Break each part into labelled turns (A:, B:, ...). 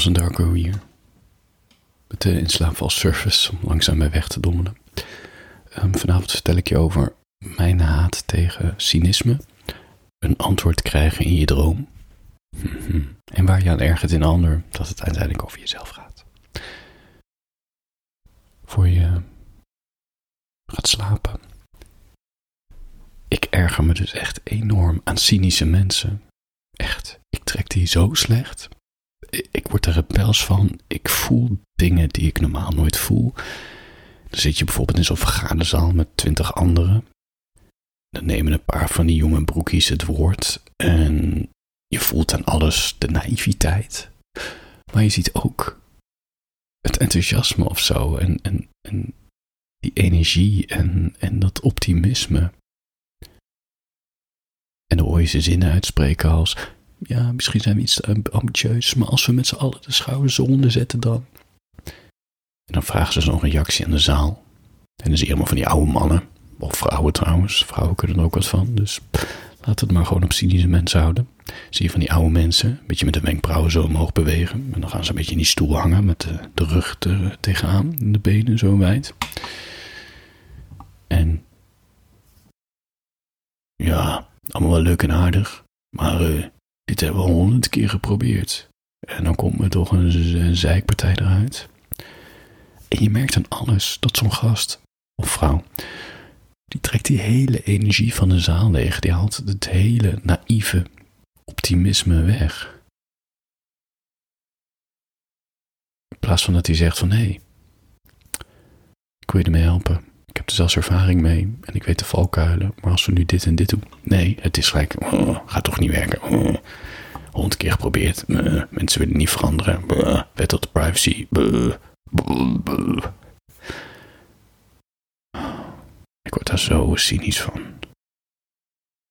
A: Thompson Darko hier. Met de inslaapvalservice om langzaam bij weg te dommelen. Um, vanavond vertel ik je over mijn haat tegen cynisme. Een antwoord krijgen in je droom. Mhm. En waar je aan ergert in een ander, dat het uiteindelijk over jezelf gaat. Voor je gaat slapen. Ik erger me dus echt enorm aan cynische mensen. Echt, ik trek die zo slecht. Er rebels van. Ik voel dingen die ik normaal nooit voel. Dan zit je bijvoorbeeld in zo'n vergaderzaal met twintig anderen. Dan nemen een paar van die jonge broekies het woord. En je voelt aan alles de naïviteit. Maar je ziet ook het enthousiasme of zo. En, en, en die energie en, en dat optimisme. En dan hoor je ze zinnen uitspreken als: Ja, misschien zijn we iets ambitieus, maar als we met z'n allen de schouders eronder zetten, dan. En dan vragen ze zo'n reactie aan de zaal. En dan zie je allemaal van die oude mannen. Of vrouwen trouwens. Vrouwen kunnen er ook wat van. Dus laat het maar gewoon op cynische mensen houden. Zie je van die oude mensen. Een beetje met de wenkbrauwen zo omhoog bewegen. En dan gaan ze een beetje in die stoel hangen. Met de, rug er tegenaan. En de benen zo wijd. En. Ja, allemaal wel leuk en aardig. Maar uh, dit hebben we honderd keer geprobeerd. En dan komt er toch een, een zijkpartij eruit. En je merkt aan alles dat zo'n gast of vrouw, die trekt die hele energie van de zaal leeg. Die haalt het hele naïeve optimisme weg. In plaats van dat hij zegt van hé, hey, ik wil je ermee helpen. Ik heb er zelfs ervaring mee en ik weet de valkuilen. Maar als we nu dit en dit doen. Nee, het is gelijk. Oh, gaat toch niet werken. Oh, honderd keer geprobeerd. Uh, mensen willen niet veranderen. Uh, wet op de privacy. Uh, ik word daar zo cynisch van.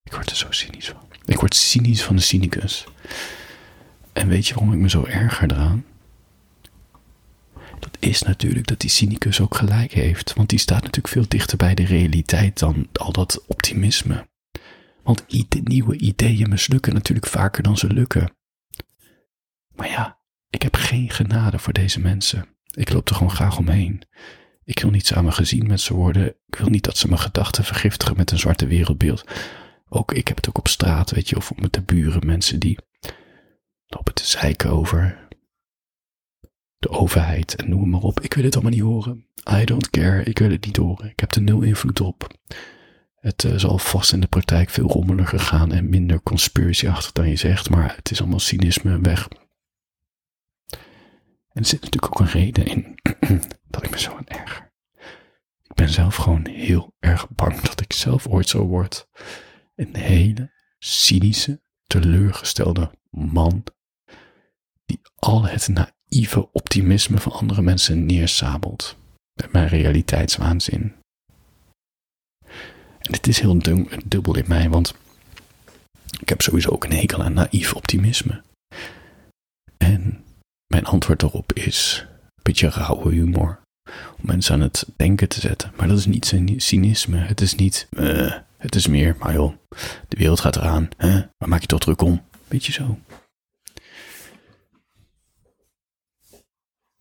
A: Ik word er zo cynisch van. Ik word cynisch van de cynicus. En weet je waarom ik me zo erger eraan? Dat is natuurlijk dat die cynicus ook gelijk heeft. Want die staat natuurlijk veel dichter bij de realiteit dan al dat optimisme. Want nieuwe ideeën mislukken natuurlijk vaker dan ze lukken. Maar ja, ik heb geen genade voor deze mensen. Ik loop er gewoon graag omheen. Ik wil niet samen gezien met ze worden. Ik wil niet dat ze mijn gedachten vergiftigen met een zwarte wereldbeeld. Ook ik heb het ook op straat, weet je, of met de buren, mensen die lopen te zeiken over de overheid en noem maar op. Ik wil het allemaal niet horen. I don't care, ik wil het niet horen. Ik heb er nul invloed op. Het uh, zal vast in de praktijk veel rommeliger gaan en minder conspiratieachtig dan je zegt, maar het is allemaal cynisme weg. En er zit natuurlijk ook een reden in dat ik me zo aan erger. Ik ben zelf gewoon heel erg bang dat ik zelf ooit zo word. Een hele cynische, teleurgestelde man die al het naïeve optimisme van andere mensen neersabelt met mijn realiteitswaanzin. En dit is heel dubbel in mij, want ik heb sowieso ook een hekel aan naïef optimisme. En mijn antwoord daarop is een beetje rauwe humor. Om mensen aan het denken te zetten. Maar dat is niet cynisme. Het is niet, uh, het is meer, maar joh, de wereld gaat eraan. Waar maak je toch druk om? Beetje zo.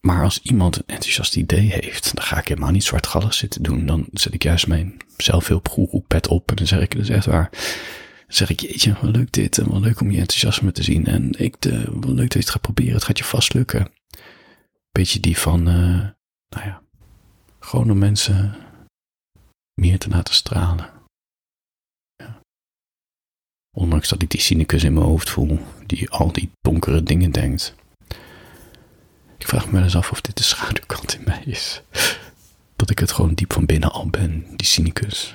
A: Maar als iemand een enthousiast idee heeft, dan ga ik helemaal niet zwartgallig zitten doen. Dan zet ik juist mijn zelfhulpgoeroe pet op en dan zeg ik, dat is echt waar. Dan zeg ik, jeetje, wat leuk dit en wat leuk om je enthousiasme te zien. En ik, wat leuk dat je het gaat proberen, het gaat je vast lukken. Beetje die van, uh, nou ja, gewoon om mensen meer te laten stralen. Ja. Ondanks dat ik die cynicus in mijn hoofd voel, die al die donkere dingen denkt. Ik vraag me eens af of dit de schaduwkant in mij is. Dat ik het gewoon diep van binnen al ben, die cynicus.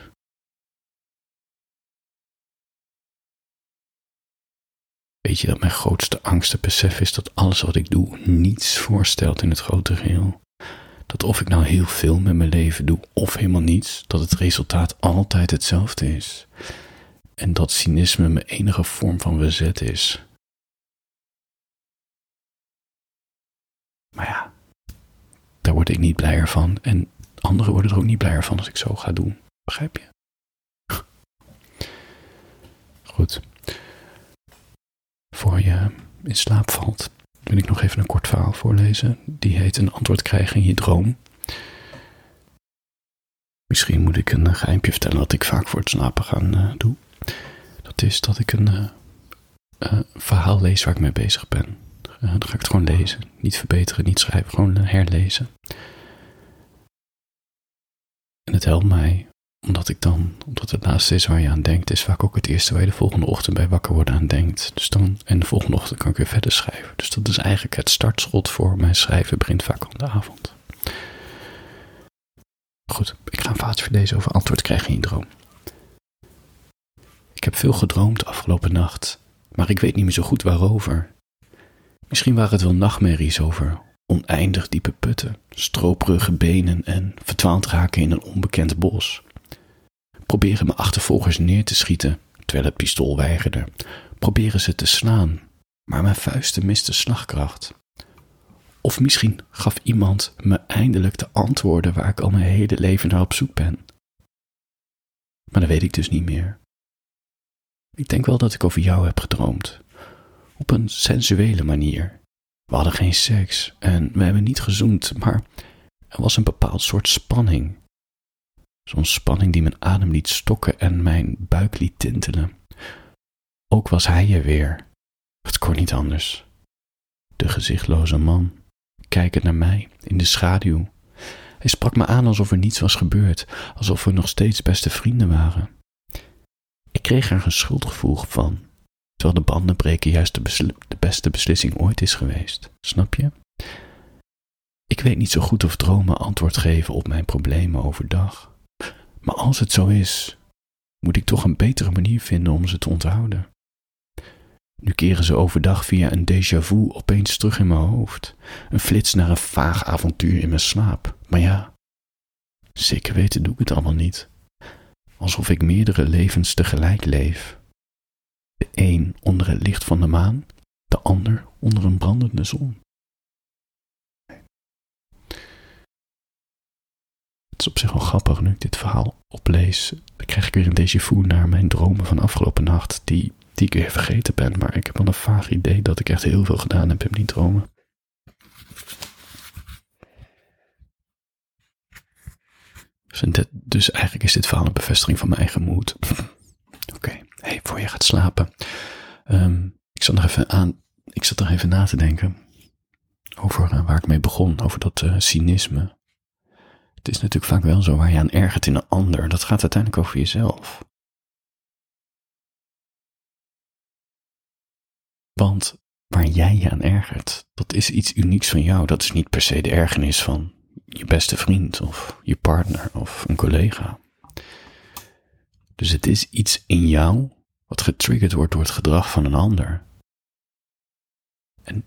A: Weet je dat mijn grootste angst besef is dat alles wat ik doe niets voorstelt in het grote geheel? Dat of ik nou heel veel met mijn leven doe of helemaal niets, dat het resultaat altijd hetzelfde is. En dat cynisme mijn enige vorm van verzet is. Maar ja, daar word ik niet blijer van. En anderen worden er ook niet blijer van als ik zo ga doen. Begrijp je? Goed. Voor je in slaap valt, wil ik nog even een kort verhaal voorlezen. Die heet Een antwoord krijgen in je droom. Misschien moet ik een geheimpje vertellen dat ik vaak voor het slapen gaan uh, doe. Dat is dat ik een uh, verhaal lees waar ik mee bezig ben. Dan ga ik het gewoon lezen. Niet verbeteren, niet schrijven, gewoon herlezen. En het helpt mij, omdat ik dan, omdat het laatste is waar je aan denkt, is vaak ook het eerste waar je de volgende ochtend bij wakker worden aan denkt. Dus dan, en de volgende ochtend kan ik weer verder schrijven. Dus dat is eigenlijk het startschot voor mijn schrijven, begint vaak aan de avond. Goed, ik ga een vaatje voor over antwoord krijgen in je droom. Ik heb veel gedroomd afgelopen nacht, maar ik weet niet meer zo goed waarover. Misschien waren het wel nachtmerries over oneindig diepe putten, stroperige benen en verdwaald raken in een onbekend bos. Proberen mijn achtervolgers neer te schieten, terwijl het pistool weigerde. Proberen ze te slaan, maar mijn vuisten misten slagkracht. Of misschien gaf iemand me eindelijk de antwoorden waar ik al mijn hele leven naar op zoek ben. Maar dat weet ik dus niet meer. Ik denk wel dat ik over jou heb gedroomd. Op een sensuele manier. We hadden geen seks en we hebben niet gezoend, maar er was een bepaald soort spanning. Zo'n spanning die mijn adem liet stokken en mijn buik liet tintelen. Ook was hij er weer. Het kon niet anders. De gezichtloze man, kijkend naar mij in de schaduw. Hij sprak me aan alsof er niets was gebeurd, alsof we nog steeds beste vrienden waren. Ik kreeg er een schuldgevoel van, terwijl de banden breken juist de, beste beslissing ooit is geweest. Snap je? Ik weet niet zo goed of dromen antwoord geven op mijn problemen overdag. Maar als het zo is, moet ik toch een betere manier vinden om ze te onthouden. Nu keren ze overdag via een déjà vu opeens terug in mijn hoofd. Een flits naar een vaag avontuur in mijn slaap. Maar ja, zeker weten doe ik het allemaal niet. Alsof ik meerdere levens tegelijk leef. De een onder het licht van de maan, de ander onder een brandende zon. Het is op zich wel grappig nu ik dit verhaal oplees. Dan krijg ik weer een déjà vu naar mijn dromen van afgelopen nacht, die, die ik weer vergeten ben. Maar ik heb wel een vaag idee dat ik echt heel veel gedaan heb in die dromen. Dus, dus eigenlijk is dit verhaal een bevestiging van mijn eigen moed. Oké, hey, voor je gaat slapen. Ehm, ik zat nog even aan. Ik zat er even na te denken. Over uh, waar ik mee begon. Over dat uh, cynisme. Het is natuurlijk vaak wel zo waar je aan ergert in een ander. Dat gaat uiteindelijk over jezelf. Want waar jij je aan ergert, dat is iets unieks van jou. Dat is niet per se de ergernis van je beste vriend of je partner of een collega. Dus het is iets in jou wat getriggerd wordt door het gedrag van een ander. En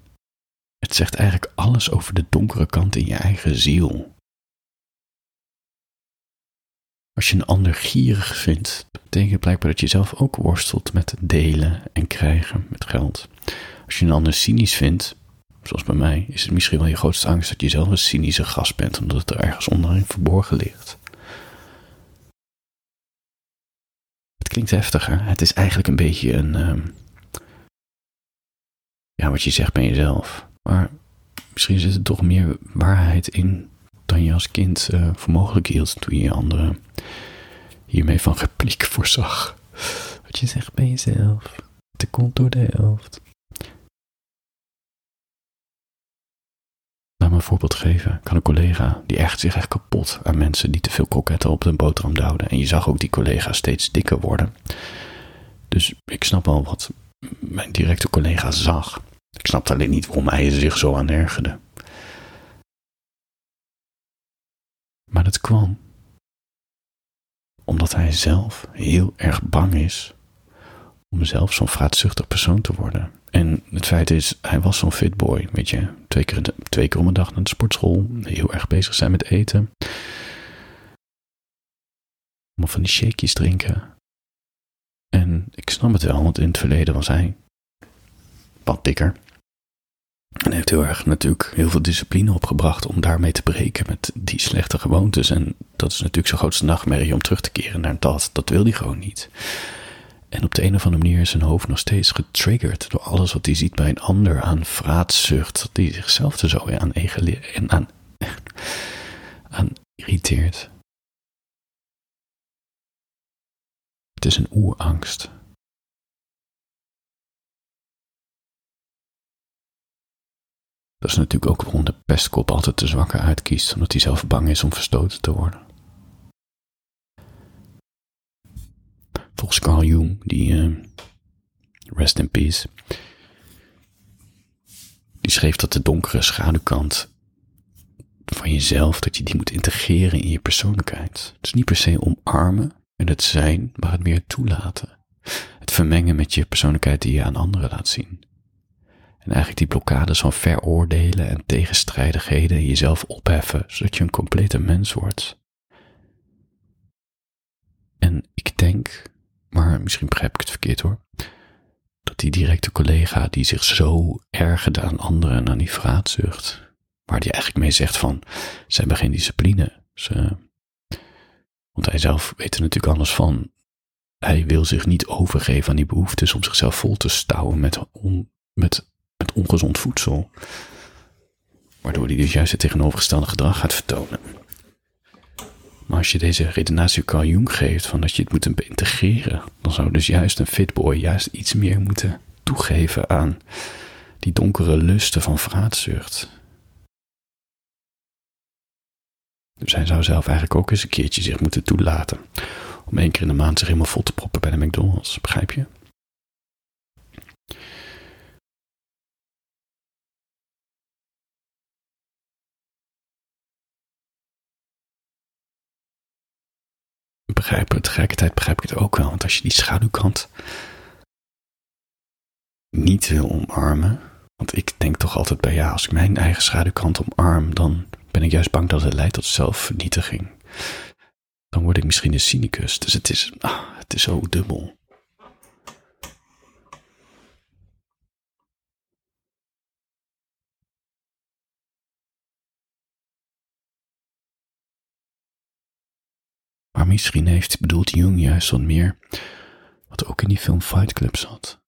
A: het zegt eigenlijk alles over de donkere kant in je eigen ziel. Als je een ander gierig vindt, betekent blijkbaar dat je zelf ook worstelt met delen en krijgen met geld. Als je een ander cynisch vindt, zoals bij mij, is het misschien wel je grootste angst dat je zelf een cynische gast bent, omdat het er ergens onderin verborgen ligt. Klinkt heftiger. Het is eigenlijk een beetje een. Um, ja, wat je zegt bij jezelf. Maar misschien zit er toch meer waarheid in dan je als kind uh, voor mogelijk hield toen je anderen hiermee van repliek voorzag. Wat je zegt bij jezelf. Het komt door de helft. Laat me een voorbeeld geven. Ik had een collega die echt zich echt kapot aan mensen die te veel kroketten op de boterham duwden. En je zag ook die collega steeds dikker worden. Dus ik snap wel wat mijn directe collega zag. Ik snapte alleen niet waarom hij zich zo aan ergerde. Maar dat kwam omdat hij zelf heel erg bang is om zelf zo'n vraatzuchtig persoon te worden. En het feit is, hij was zo'n fitboy, weet je. Twee keer, twee keer om een dag naar de sportschool, heel erg bezig zijn met eten. Om van die shakejes drinken. En ik snap het wel, want in het verleden was hij wat dikker. En heeft heel erg natuurlijk heel veel discipline opgebracht om daarmee te breken met die slechte gewoontes. En dat is natuurlijk zijn grootste nachtmerrie om terug te keren naar dat. Dat wil hij gewoon niet. En op de een of andere manier is zijn hoofd nog steeds getriggerd door alles wat hij ziet bij een ander aan vraatzucht, dat hij zichzelf er zo aan, en aan, aan irriteert. Het is een oerangst. Dat is natuurlijk ook waarom de pestkop altijd de zwakke uitkiest, omdat hij zelf bang is om verstoten te worden. Volgens Carl Jung, die uh, rest in peace, die schreef dat de donkere schaduwkant van jezelf, dat je die moet integreren in je persoonlijkheid. Dus niet per se omarmen en het zijn, maar het meer toelaten. Het vermengen met je persoonlijkheid die je aan anderen laat zien. En eigenlijk die blokkades van veroordelen en tegenstrijdigheden jezelf opheffen, zodat je een complete mens wordt. En ik denk, maar misschien begrijp ik het verkeerd hoor, dat die directe collega die zich zo ergerde aan anderen en aan die vraatzucht, waar die eigenlijk mee zegt van, ze hebben geen discipline. Ze, want hij zelf weet er natuurlijk alles van. Hij wil zich niet overgeven aan die behoeftes om zichzelf vol te stouwen met, met met ongezond voedsel. Waardoor hij dus juist het tegenovergestelde gedrag gaat vertonen. Maar als je deze redenatie Jung geeft van dat je het moet integreren, dan zou dus juist een fitboy juist iets meer moeten toegeven aan die donkere lusten van vraatzucht. Dus hij zou zelf eigenlijk ook eens een keertje zich moeten toelaten. Om één keer in de maand zich helemaal vol te proppen bij de McDonald's, begrijp je? Begrijpen. Tegelijkertijd begrijp ik het ook wel. Want als je die schaduwkant niet wil omarmen. Want ik denk toch altijd bij ja, als ik mijn eigen schaduwkant omarm, dan ben ik juist bang dat het leidt tot zelfvernietiging. Dan word ik misschien een cynicus. Dus het is, ah, het is zo dubbel. Maar misschien heeft bedoeld Jung juist wat meer wat ook in die film Fight Club zat.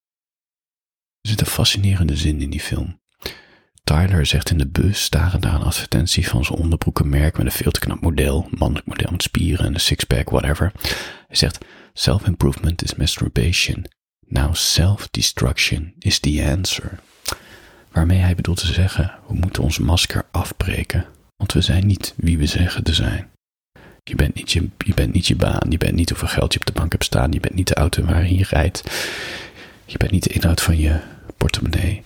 A: Er zit een fascinerende zin in die film. Tyler zegt in de bus, aan een advertentie van zijn onderbroekenmerk met een veel te knap model, mannelijk model met spieren en een sixpack, whatever. Hij zegt, self-improvement is masturbation. Now self-destruction is the answer. Waarmee hij bedoelt te zeggen, we moeten ons masker afbreken, want we zijn niet wie we zeggen te zijn. Je bent, niet je, bent niet baan, je bent niet hoeveel geld je op de bank hebt staan, je bent niet de auto waarin je rijdt, je bent niet de inhoud van je portemonnee.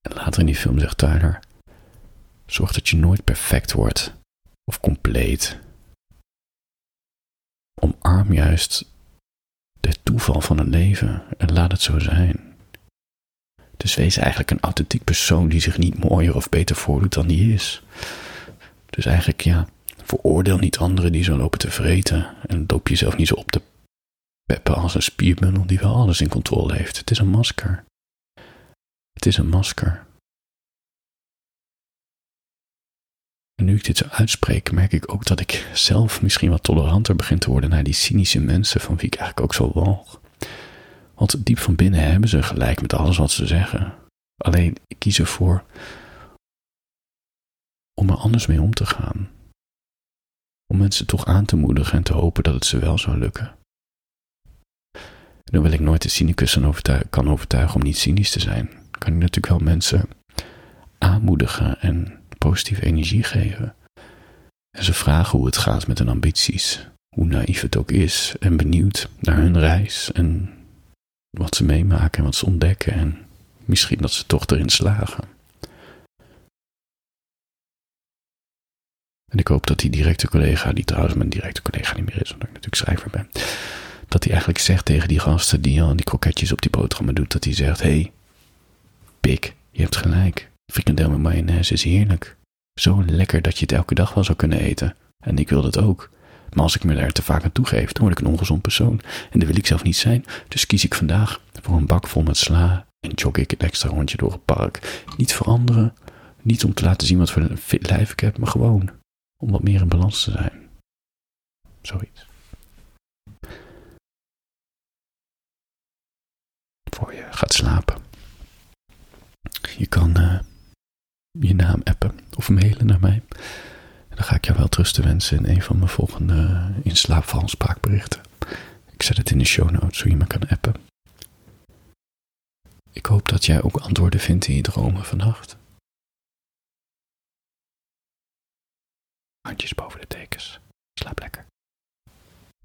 A: En later in die film zegt Tyler, zorg dat je nooit perfect wordt of compleet. Omarm juist de toeval van het leven en laat het zo zijn. Dus wees eigenlijk een authentiek persoon die zich niet mooier of beter voordoet dan die is. Dus eigenlijk ja, Veroordeel niet anderen die zo lopen te vreten en loop jezelf niet zo op te peppen als een spierbundel die wel alles in controle heeft. Het is een masker. Het is een masker. En nu ik dit zo uitspreek, merk ik ook dat ik zelf misschien wat toleranter begin te worden naar die cynische mensen van wie ik eigenlijk ook zo walg. Want diep van binnen hebben ze gelijk met alles wat ze zeggen. Alleen ik kies ervoor om er anders mee om te gaan om mensen toch aan te moedigen en te hopen dat het ze wel zou lukken. Nu wil ik nooit de cynicus kan overtuigen om niet cynisch te zijn. Kan ik natuurlijk wel mensen aanmoedigen en positieve energie geven. En ze vragen hoe het gaat met hun ambities, hoe naïef het ook is, en benieuwd naar hun reis en wat ze meemaken en wat ze ontdekken en misschien dat ze toch erin slagen. En ik hoop dat die directe collega, die trouwens mijn directe collega niet meer is, omdat ik natuurlijk schrijver ben, dat hij eigenlijk zegt tegen die gasten die al die kroketjes op die boterhammen doet, dat hij zegt, hey, pik, je hebt gelijk. Frikandel met mayonaise is heerlijk. Zo lekker dat je het elke dag wel zou kunnen eten. En ik wil dat ook. Maar als ik me daar te vaak aan toegeef, dan word ik een ongezond persoon. En dat wil ik zelf niet zijn. Dus kies ik vandaag voor een bak vol met sla en jog ik een extra rondje door het park. Niet veranderen. Niet om te laten zien wat voor een fit lijf ik heb, maar gewoon om wat meer in balans te zijn. Zoiets. Voor je gaat slapen. Je kan eh, je naam appen of mailen naar mij. En dan ga ik jou wel trusten wensen in een van mijn volgende eh, in. Ik zet het in de show notes, zodat je me kan appen. Ik hoop dat jij ook antwoorden vindt in je dromen vannacht. Handjes boven de tekens. Slaap lekker.